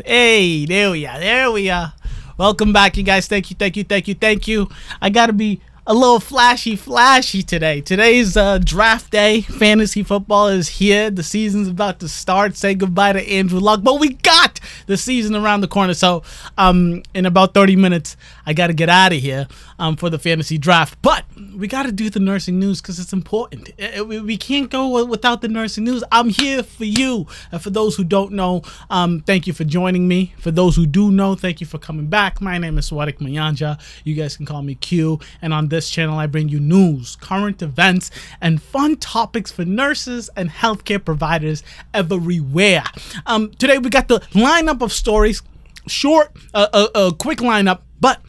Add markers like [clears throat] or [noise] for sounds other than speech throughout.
Hey, there we are. There we are. Welcome back, you guys. Thank you, thank you, thank you, thank you. I gotta be a little flashy, flashy today. Today's uh, draft day. Fantasy football is here. The season's about to start. Say goodbye to Andrew Luck, but we got the season around the corner. So, um, in about 30 minutes, I got to get out of here um, for the fantasy draft. But we got to do the nursing news because it's important. It, it, we can't go without the nursing news. I'm here for you. And for those who don't know, um, thank you for joining me. For those who do know, thank you for coming back. My name is Swadik Mayanja. You guys can call me Q. And on this channel, I bring you news, current events, and fun topics for nurses and healthcare providers everywhere. Um, today, we got the lineup of stories. Short, uh, a, uh, uh, quick lineup, but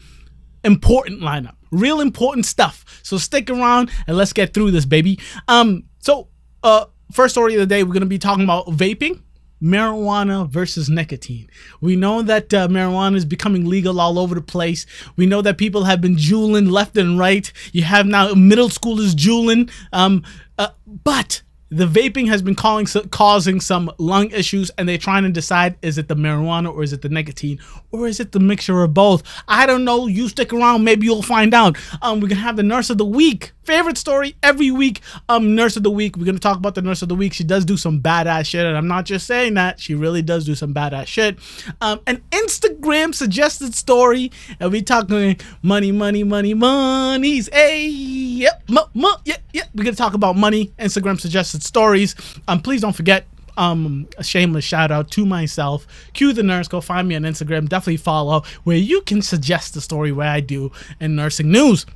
important lineup. Real important stuff. So stick around and let's get through this, baby. Um, so uh first story of the day, we're gonna be talking about vaping marijuana versus nicotine. We know that uh, marijuana is becoming legal all over the place. We know that people have been juuling left and right. You have now middle schoolers juuling. Um, uh, but the vaping has been calling, causing some lung issues and they're trying to decide is it the marijuana or is it the nicotine or is it the mixture of both i don't know you stick around maybe you'll find out um we're gonna have the nurse of the week favorite story every week. Um nurse of the week. We're gonna talk about the nurse of the week. She does do some badass shit and i'm not just saying that. She really does do some badass shit. Um an instagram suggested story and we talking money money money monies. Hey yep mo, mo, yep yep. We're gonna talk about money instagram suggested stories. Um please don't forget um a shameless shout out to myself. Q the nurse. Go find me on instagram. Definitely follow where you can suggest the story where i do in nursing news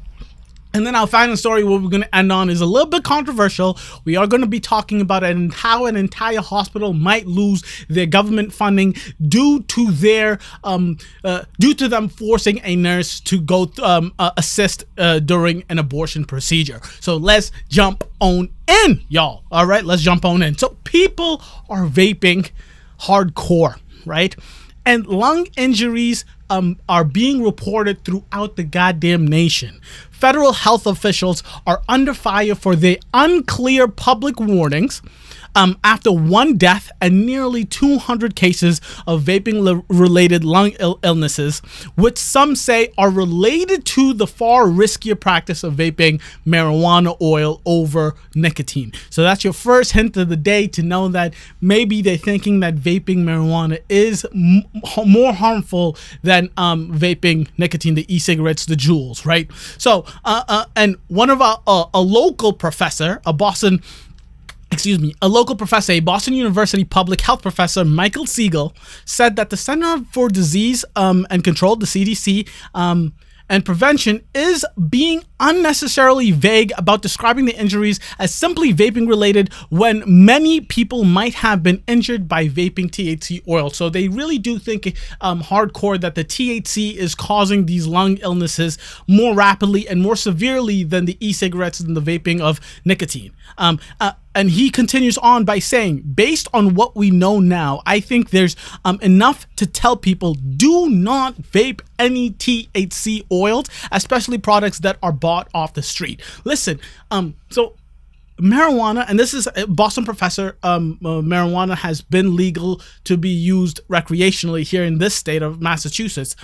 and then our final story, what we're going to end on, is a little bit controversial. We are going to be talking about an, how an entire hospital might lose their government funding due to their um, uh, due to them forcing a nurse to go um, uh, assist uh, during an abortion procedure. So let's jump on in, y'all. All right, let's jump on in. So people are vaping hardcore, right? And lung injuries um, are being reported throughout the goddamn nation. Federal health officials are under fire for their unclear public warnings um, after one death and nearly 200 cases of vaping related lung Ill illnesses, which some say are related to the far riskier practice of vaping marijuana oil over nicotine. So that's your first hint of the day to know that maybe they're thinking that vaping marijuana is more harmful than um, vaping nicotine, the e cigarettes, the Juuls, right? So, uh, uh, and one of our, uh, a local professor, a Boston excuse me, a local professor, a Boston University public health professor, Michael Siegel, said that the Center for Disease um, and Control, the CDC, um, and prevention is being unnecessarily vague about describing the injuries as simply vaping related when many people might have been injured by vaping THC oil. So they really do think um, hardcore that the THC is causing these lung illnesses more rapidly and more severely than the e-cigarettes and the vaping of nicotine. Um, uh, and he continues on by saying, based on what we know now, I think there's um, enough to tell people do not vape any THC oils, especially products that are bought off the street. Listen, um, so marijuana, and this is a Boston professor, um, uh, marijuana has been legal to be used recreationally here in this state of Massachusetts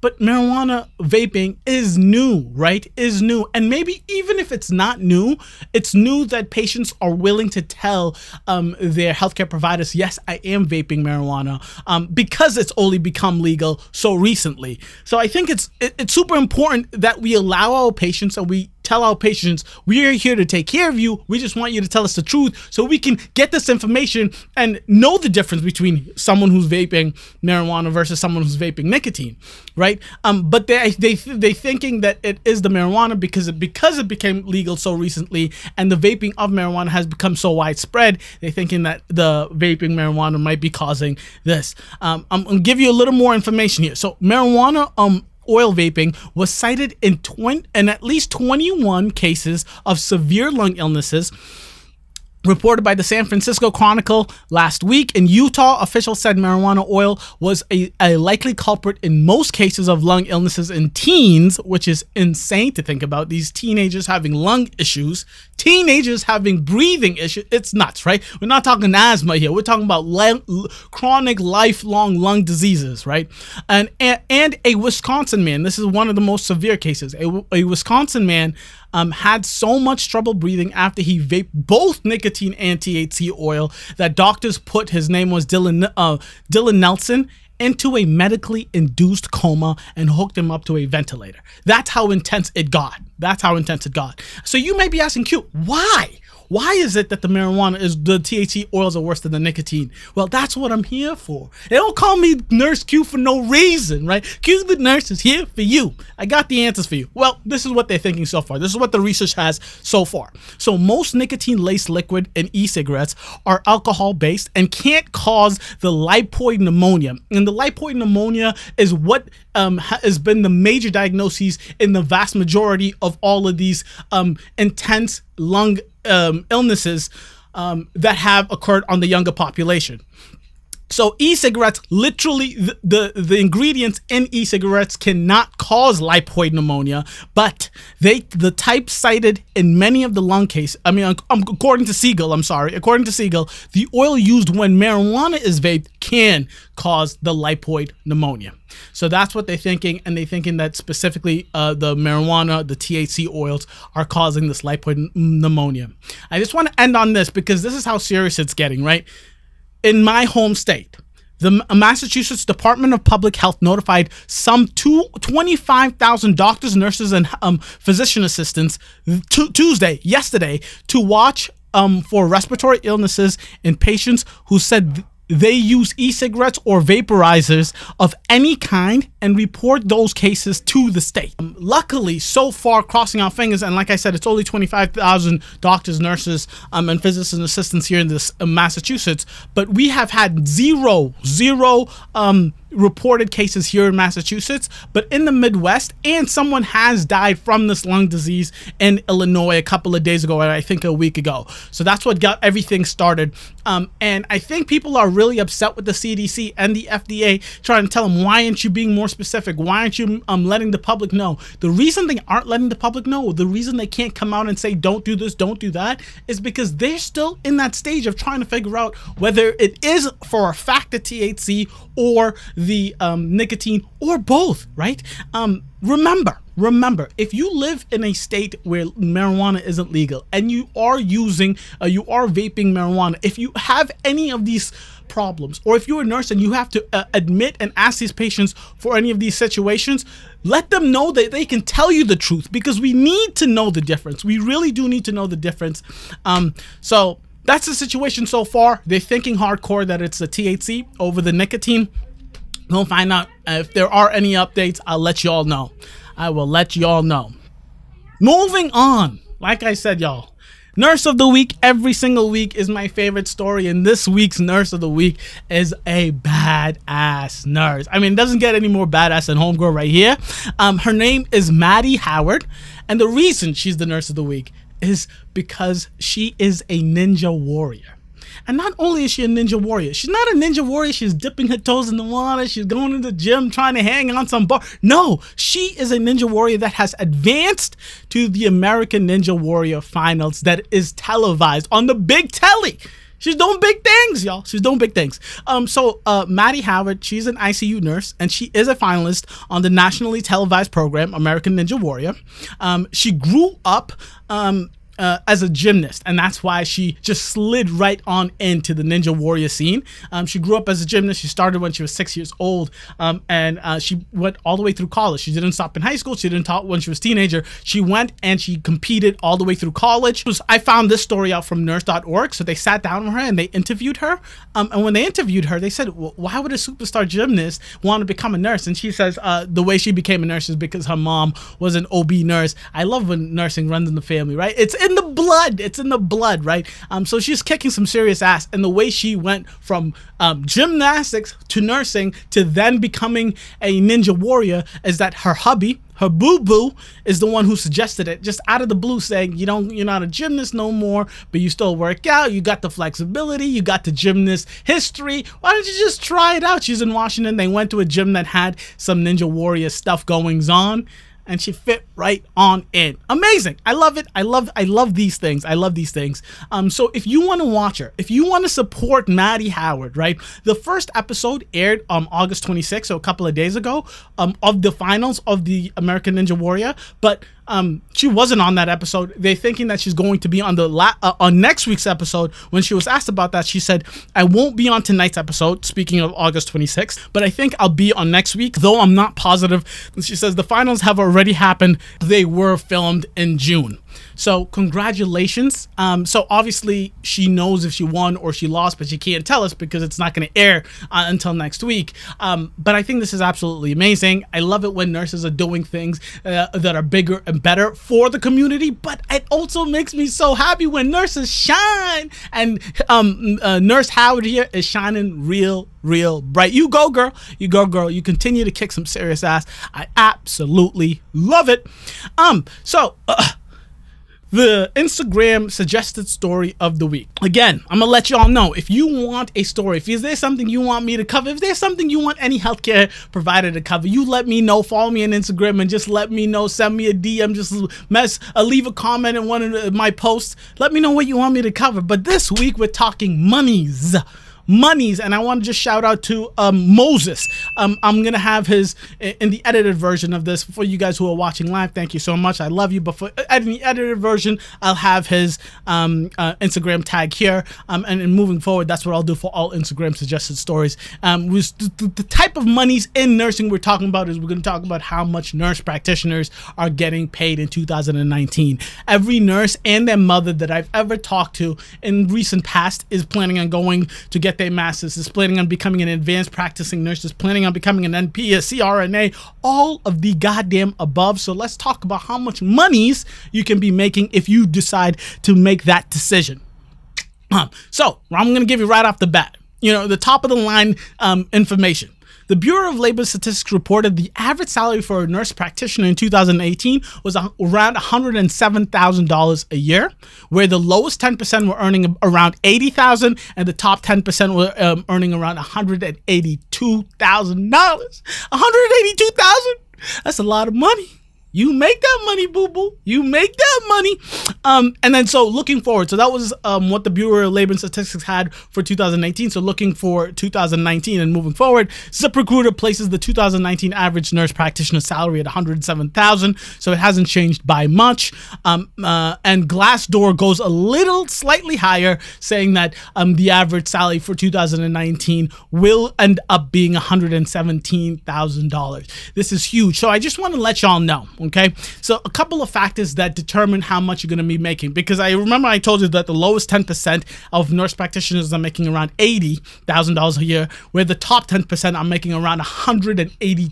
but marijuana vaping is new, right? Is new. And maybe even if it's not new, it's new that patients are willing to tell um, their healthcare providers, yes, I am vaping marijuana um, because it's only become legal so recently. So I think it's it, it's super important that we allow our patients and we tell our patients we are here to take care of you. We just want you to tell us the truth so we can get this information and know the difference between someone who's vaping marijuana versus someone who's vaping nicotine, right? Um, but they they they thinking that it is the marijuana because it because it became legal so recently and the vaping of marijuana has become so widespread. They're thinking that the vaping marijuana might be causing this. Um, I'm gonna give you a little more information here. So marijuana um oil vaping was cited in, 20, in at least 21 cases of severe lung illnesses Reported by the San Francisco Chronicle last week, in Utah, officials said marijuana oil was a, a, likely culprit in most cases of lung illnesses in teens, which is insane to think about. These teenagers having lung issues, teenagers having breathing issues. It's nuts, right? We're not talking asthma here. We're talking about li- chronic, lifelong lung diseases, right? And, and, and a Wisconsin man, this is one of the most severe cases, a, a Wisconsin man um, had so much trouble breathing after he vaped both nicotine and THC oil that doctors put his name was Dylan uh, Dylan Nelson into a medically induced coma and hooked him up to a ventilator. That's how intense it got. That's how intense it got. So you may be asking, Q, why? Why is it that the marijuana is the THC oils are worse than the nicotine? Well, that's what I'm here for. They don't call me Nurse Q for no reason, right? Q the nurse is here for you. I got the answers for you. Well, this is what they're thinking so far. This is what the research has so far. So most nicotine-laced liquid in e-cigarettes are alcohol-based and can't cause the lipoid pneumonia. And the lipoid pneumonia is what um, has been the major diagnoses in the vast majority of all of these um, intense lung um, illnesses um, that have occurred on the younger population. So e-cigarettes, literally the, the, the, ingredients in e-cigarettes cannot cause lipoid pneumonia, but they the type cited in many of the lung cases, I mean, according to Siegel, I'm sorry, according to Siegel, the oil used when marijuana is vaped can cause the lipoid pneumonia. So that's what they're thinking, and they're thinking that specifically uh, the marijuana, the THC oils, are causing this lipoid pneumonia. I just want to end on this because this is how serious it's getting, right? In my home state, the Massachusetts Department of Public Health notified some two, 25,000 doctors, nurses, and um, physician assistants t- Tuesday, yesterday, to watch um, for respiratory illnesses in patients who said they use e-cigarettes or vaporizers of any kind and report those cases to the state. Um, luckily, so far, crossing our fingers, and like I said, it's only 25,000 doctors, nurses, um, and physician assistants here in this uh, Massachusetts, but we have had zero, zero um, reported cases here in Massachusetts, but in the Midwest, and someone has died from this lung disease in Illinois a couple of days ago, or I think a week ago. So that's what got everything started. Um, and I think people are really upset with the CDC and the FDA trying to tell them, why aren't you being more specific? Why aren't you um, letting the public know? The reason they aren't letting the public know, the reason they can't come out and say, don't do this, don't do that, is because they're still in that stage of trying to figure out whether it is for a fact a THC or the um, nicotine or both, right? Um, remember, remember, if you live in a state where marijuana isn't legal and you are using, uh, you are vaping marijuana, if you have any of these problems, or if you're a nurse and you have to uh, admit and ask these patients for any of these situations, let them know that they can tell you the truth because we need to know the difference. We really do need to know the difference. Um, so that's the situation so far. They're thinking hardcore that it's the THC over the nicotine. We'll find out if there are any updates. I'll let y'all know. I will let y'all know. Moving on. Like I said, y'all. Nurse of the Week every single week is my favorite story, and this week's Nurse of the Week is a badass nurse. I mean, it doesn't get any more badass than Homegirl right here. Um, her name is Maddie Howard, and the reason she's the Nurse of the Week is because she is a ninja warrior. And not only is she a ninja warrior, she's not a ninja warrior. She's dipping her toes in the water. She's going to the gym trying to hang on some bar. No, she is a ninja warrior that has advanced to the American Ninja Warrior finals that is televised on the big telly. She's doing big things, y'all. She's doing big things. Um, so uh, Maddie Howard, she's an ICU nurse, and she is a finalist on the nationally televised program American Ninja Warrior. Um, she grew up um, uh, as a gymnast, and that's why she just slid right on into the Ninja Warrior scene. Um, she grew up as a gymnast. She started when she was six years old, um, and uh, she went all the way through college. She didn't stop in high school. She didn't stop when she was a teenager. She went and she competed all the way through college. I found this story out from Nurse.org. So they sat down with her and they interviewed her. Um, and when they interviewed her, they said, well, "Why would a superstar gymnast want to become a nurse?" And she says, uh, "The way she became a nurse is because her mom was an OB nurse. I love when nursing runs in the family, right? It's in the blood. It's in the blood, right? Um, so she's kicking some serious ass, and the way she went from um, gymnastics to nursing to then becoming a ninja warrior is that her hubby, her boo boo is the one who suggested it, just out of the blue, saying you don't, you're not a gymnast no more, but you still work out. You got the flexibility, you got the gymnast history. Why don't you just try it out? She's in Washington. They went to a gym that had some Ninja Warrior stuff goings on and she fit right on in. Amazing. I love it. I love I love these things. I love these things. Um so if you want to watch her, if you want to support Maddie Howard, right? The first episode aired um August 26th, so a couple of days ago, um of the finals of the American Ninja Warrior, but um, she wasn't on that episode. They're thinking that she's going to be on the la- uh, on next week's episode. When she was asked about that, she said, "I won't be on tonight's episode." Speaking of August 26th, but I think I'll be on next week, though I'm not positive. She says the finals have already happened. They were filmed in June. So congratulations. Um, so obviously she knows if she won or she lost, but she can't tell us because it's not going to air uh, until next week. Um, but I think this is absolutely amazing. I love it when nurses are doing things uh, that are bigger and better for the community. But it also makes me so happy when nurses shine. And um, uh, Nurse Howard here is shining real, real bright. You go, girl. You go, girl. You continue to kick some serious ass. I absolutely love it. Um, so. Uh, the Instagram suggested story of the week. Again, I'm gonna let y'all know if you want a story, if there's something you want me to cover, if there's something you want any healthcare provider to cover, you let me know. Follow me on Instagram and just let me know. Send me a DM, just mess, uh, leave a comment in one of my posts. Let me know what you want me to cover. But this week we're talking monies monies. And I want to just shout out to um, Moses. Um, I'm going to have his in the edited version of this for you guys who are watching live. Thank you so much. I love you. But for in the edited version, I'll have his um, uh, Instagram tag here. Um, and, and, moving forward, that's what I'll do for all Instagram suggested stories. Um, the, the type of monies in nursing we're talking about is we're going to talk about how much nurse practitioners are getting paid in 2019. Every nurse and their mother that I've ever talked to in recent past is planning on going to get their masters, is planning on becoming an advanced practicing nurse, is planning on becoming an NP, a CRNA, all of the goddamn above. So let's talk about how much monies you can be making if you decide to make that decision. Um, so I'm going to give you right off the bat, you know, the top of the line um, information. The Bureau of Labor Statistics reported the average salary for a nurse practitioner in 2018 was around $107,000 a year, where the lowest 10% were earning around 80,000 and the top 10% were um, earning around $182,000. 182,000? That's a lot of money. You make that money, boo boo. You make that money. Um, and then so looking forward, so that was um, what the Bureau of Labor and Statistics had for 2019. So looking for 2019 and moving forward, ZipRecruiter places the 2019 average nurse practitioner salary at 107,000. So it hasn't changed by much. Um, uh, and Glassdoor goes a little slightly higher, saying that um, the average salary for 2019 will end up being $117,000. This is huge. So I just want to let y'all know. Okay, so a couple of factors that determine how much you're going to be making. Because I remember I told you that the lowest 10% of nurse practitioners are making around $80,000 a year, where the top 10% are making around $182,000,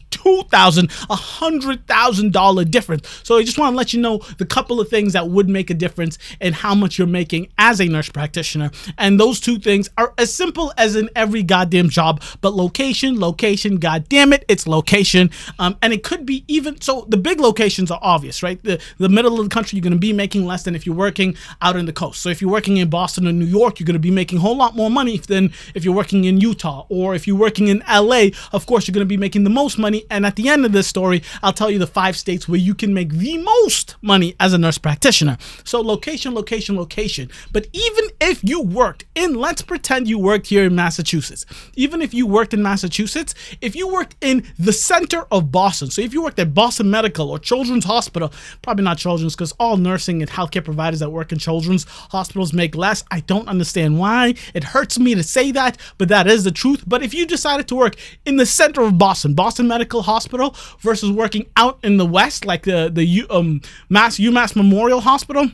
$100,000 difference. So I just want to let you know the couple of things that would make a difference in how much you're making as a nurse practitioner. And those two things are as simple as in every goddamn job, but location, location, god damn it, it's location. Um, and it could be even so the big location locations are obvious, right? The the middle of the country, you're going to be making less than if you're working out in the coast. So if you're working in Boston or New York, you're going to be making a whole lot more money than if you're working in Utah or if you're working in LA. Of course, you're going to be making the most money. And at the end of this story, I'll tell you the five states where you can make the most money as a nurse practitioner. So location, location, location. But even if you worked in, let's pretend you worked here in Massachusetts. Even if you worked in Massachusetts, if you worked in the center of Boston, so if you worked at Boston Medical or Children's Hospital. Probably not Children's because all nursing and healthcare providers that work in children's hospitals make less. I don't understand why. It hurts me to say that, but that is the truth. But if you decided to work in the center of Boston, Boston Medical Hospital, versus working out in the west, like the the um, Mass UMass Memorial Hospital,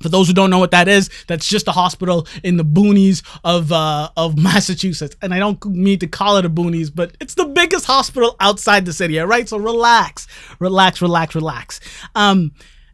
for those who don't know what that is, that's just a hospital in the boonies of uh, of [laughs] Massachusetts. And I don't mean to call it a boonies, but it's the biggest hospital outside the city. All right, so relax, relax, relax, relax. Um,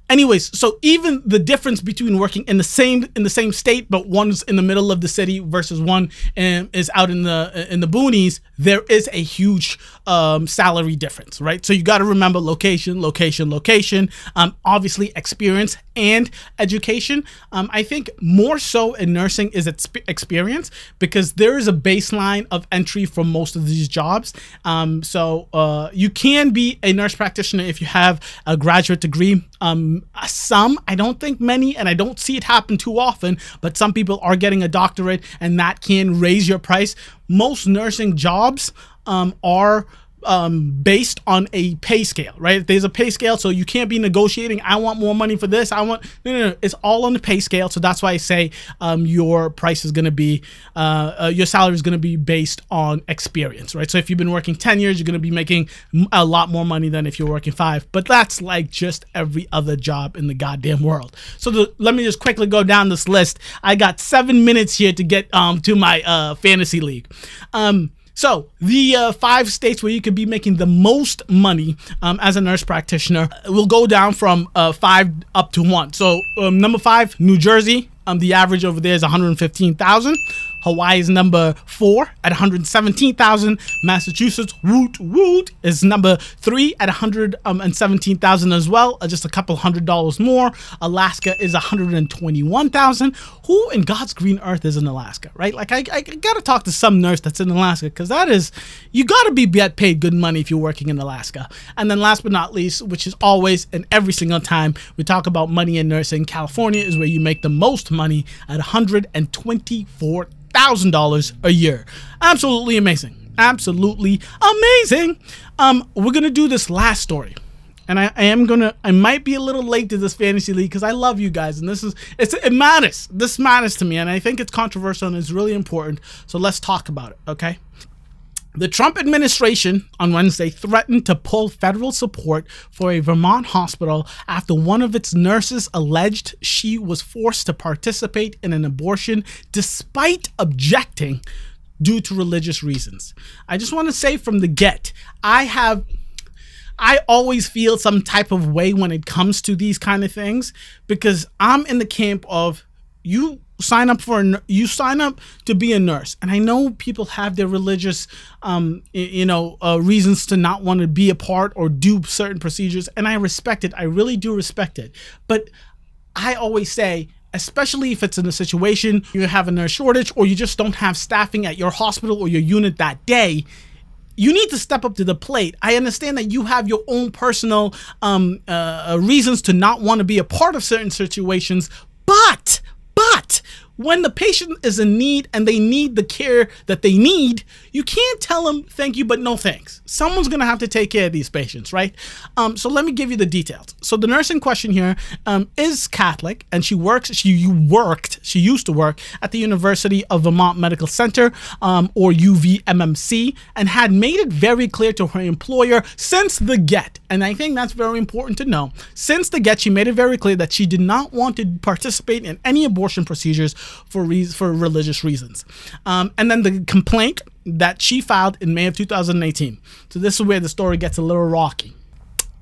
anyways so even the difference between working in the same in the same state but one's in the middle of the city versus one um, is out in the in the boonies there is a huge um, salary difference right? So you got to remember location location location um, obviously experience and education. Um, i think more so in nursing is exp- experience because there is a baseline of entry for most of these jobs. Um, so uh, you can be a nurse practitioner if you have a graduate degree um, some, I don't think many, and I don't see it happen too often, but some people are getting a doctorate and that can raise your price. Most nursing jobs um, are um, based on a pay scale, right? There's a pay scale, so you can't be negotiating. I want more money for this. I want no, no, no. It's all on the pay scale, so that's why I say um, your price is going to be, uh, uh, your salary is going to be based on experience, right? So if you've been working ten years, you're going to be making a lot more money than if you're working five. But that's like just every other job in the goddamn world. So the, let me just quickly go down this list. I got seven minutes here to get um, to my uh, fantasy league. Um, so, the uh, five states where you could be making the most money um, as a nurse practitioner will go down from uh, five up to one. So, um, number five, New Jersey. Um, the average over there is 115,000. Hawaii is number four at 117,000. Massachusetts, woot woot, is number three at 117,000 as well, uh, just a couple hundred dollars more. Alaska is 121,000. Who in God's green earth is in Alaska, right? Like, I, I gotta talk to some nurse that's in Alaska because that is, you gotta be get paid good money if you're working in Alaska. And then last but not least, which is always and every single time we talk about money in nursing, California is where you make the most money at 124 thousand dollars a year. Absolutely amazing. Absolutely amazing. Um, we're gonna do this last story. And I, I am gonna I might be a little late to this fantasy league because I love you guys and this is it's it matters. This matters to me and I think it's controversial and it's really important. So let's talk about it, okay? The Trump administration on Wednesday threatened to pull federal support for a Vermont hospital after one of its nurses alleged she was forced to participate in an abortion despite objecting due to religious reasons. I just want to say from the get, I have I always feel some type of way when it comes to these kind of things because I'm in the camp of you sign up for you sign up to be a nurse. And i know people have their religious um you know uh, reasons to not want to be a part or do certain procedures and i respect it. I really do respect it. But i always say especially if it's in a situation you have a nurse shortage or you just don't have staffing at your hospital or your unit that day you need to step up to the plate. I understand that you have your own personal um, uh, reasons to not want to be a part of certain situations, but when the patient is in need and they need the care that they need, you can't tell them thank you, but no thanks. Someone's gonna have to take care of these patients, right? Um, so let me give you the details. So the nurse in question here um, is Catholic, and she works. She worked. She used to work at the University of Vermont Medical Center, um, or UVMMC, and had made it very clear to her employer since the get. And I think that's very important to know. Since the get, she made it very clear that she did not want to participate in any abortion procedures for re- for religious reasons. Um, and then the complaint that she filed in May of 2018. So this is where the story gets a little rocky.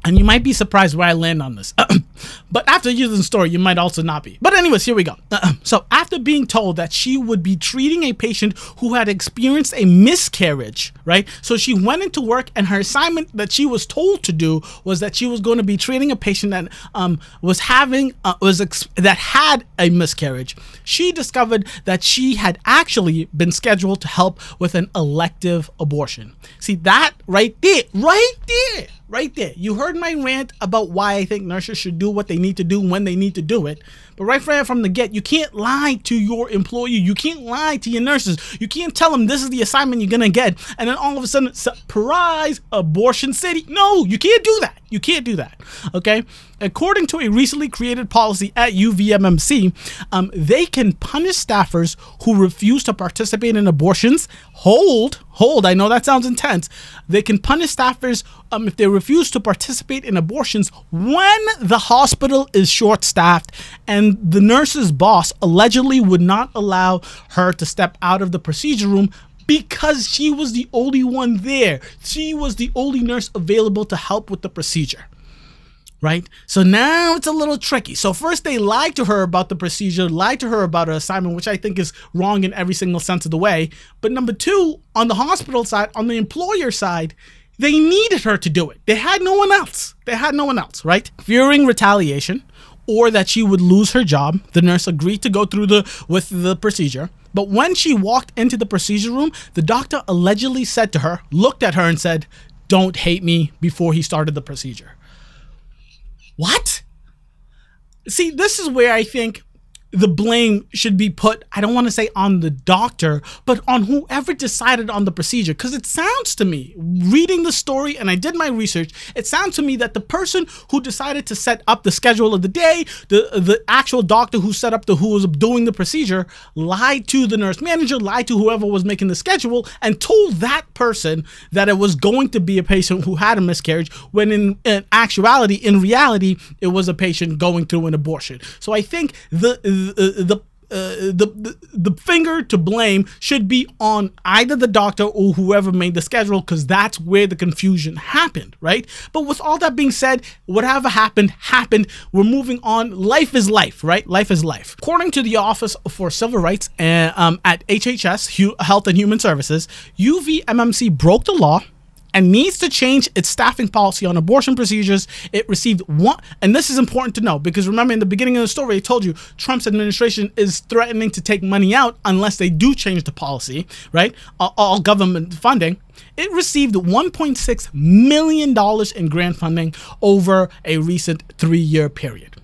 And you might be surprised where I land on this. [clears throat] but after using the story, you might also not be. But, anyways, here we go. [clears throat] so, after being told that she would be treating a patient who had experienced a miscarriage, right? So, she went into work, and her assignment that she was told to do was that she was going to be treating a patient that um, was having, uh, was that had a miscarriage. She discovered that she had actually been scheduled to help with an elective abortion. See, that right there, right there right there. You heard my rant about why I think nurses should do what they need to do when they need to do it. But right from the get, you can't lie to your employer. You can't lie to your nurses. You can't tell them this is the assignment you're gonna get, and then all of a sudden, surprise, abortion city. No, you can't do that. You can't do that. Okay. According to a recently created policy at UVMMC, um, they can punish staffers who refuse to participate in abortions. Hold, hold. I know that sounds intense. They can punish staffers um, if they refuse to participate in abortions when the hospital is short staffed and the nurse's boss allegedly would not allow her to step out of the procedure room because she was the only one there. She was the only nurse available to help with the procedure. right? So now it's a little tricky. So first they lied to her about the procedure, lied to her about her assignment, which I think is wrong in every single sense of the way. But number two, on the hospital side, on the employer side, they needed her to do it. They had no one else. They had no one else, right? Fearing retaliation or that she would lose her job, the nurse agreed to go through the with the procedure. But when she walked into the procedure room, the doctor allegedly said to her, looked at her and said, "Don't hate me" before he started the procedure. What? See, this is where I think the blame should be put, I don't want to say on the doctor, but on whoever decided on the procedure. Because it sounds to me, reading the story, and I did my research, it sounds to me that the person who decided to set up the schedule of the day, the, the actual doctor who set up the who was doing the procedure, lied to the nurse manager, lied to whoever was making the schedule, and told that person that it was going to be a patient who had a miscarriage, when in, in actuality, in reality, it was a patient going through an abortion. So I think the the uh, the, the the finger to blame should be on either the doctor or whoever made the schedule because that's where the confusion happened right? But with all that being said whatever happened happened. We're moving on. Life is life right? Life is life. According to the office for civil rights uh, um, at hhs health and human services uvmmc broke the law and needs to change its staffing policy on abortion procedures. It received one, and this is important to know because remember in the beginning of the story, I told you Trump's administration is threatening to take money out unless they do change the policy, right? All government funding. It received $1.6 million in grant funding over a recent three year period.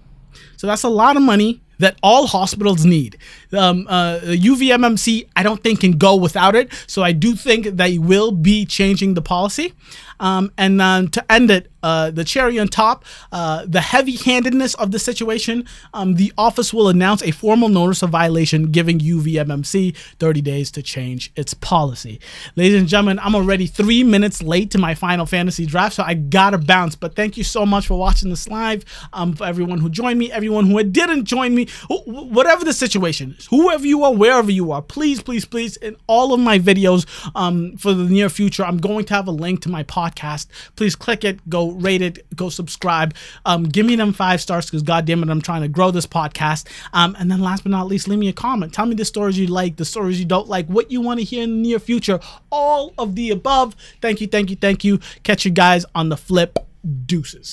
So that's a lot of money that all hospitals need. Um, uh, UVMMC, I don't think can go without it. So I do think they will be changing the policy. Um, and uh, to end it, uh, the cherry on top, uh, the heavy handedness of the situation, um, the office will announce a formal notice of violation giving UVMMC 30 days to change its policy. Ladies and gentlemen, I'm already three minutes late to my Final Fantasy draft, so I gotta bounce. But thank you so much for watching this live. Um, for everyone who joined me, everyone who didn't join me, whatever the situation is, whoever you are, wherever you are, please, please, please, in all of my videos um, for the near future, I'm going to have a link to my podcast. Please click it, go rate it, go subscribe. Um, give me them five stars because God damn it, I'm trying to grow this podcast. Um, and then last but not least, leave me a comment. Tell me the stories you like, the stories you don't like, what you want to hear in the near future. All of the above. Thank you, thank you, thank you. Catch you guys on the flip. Deuces.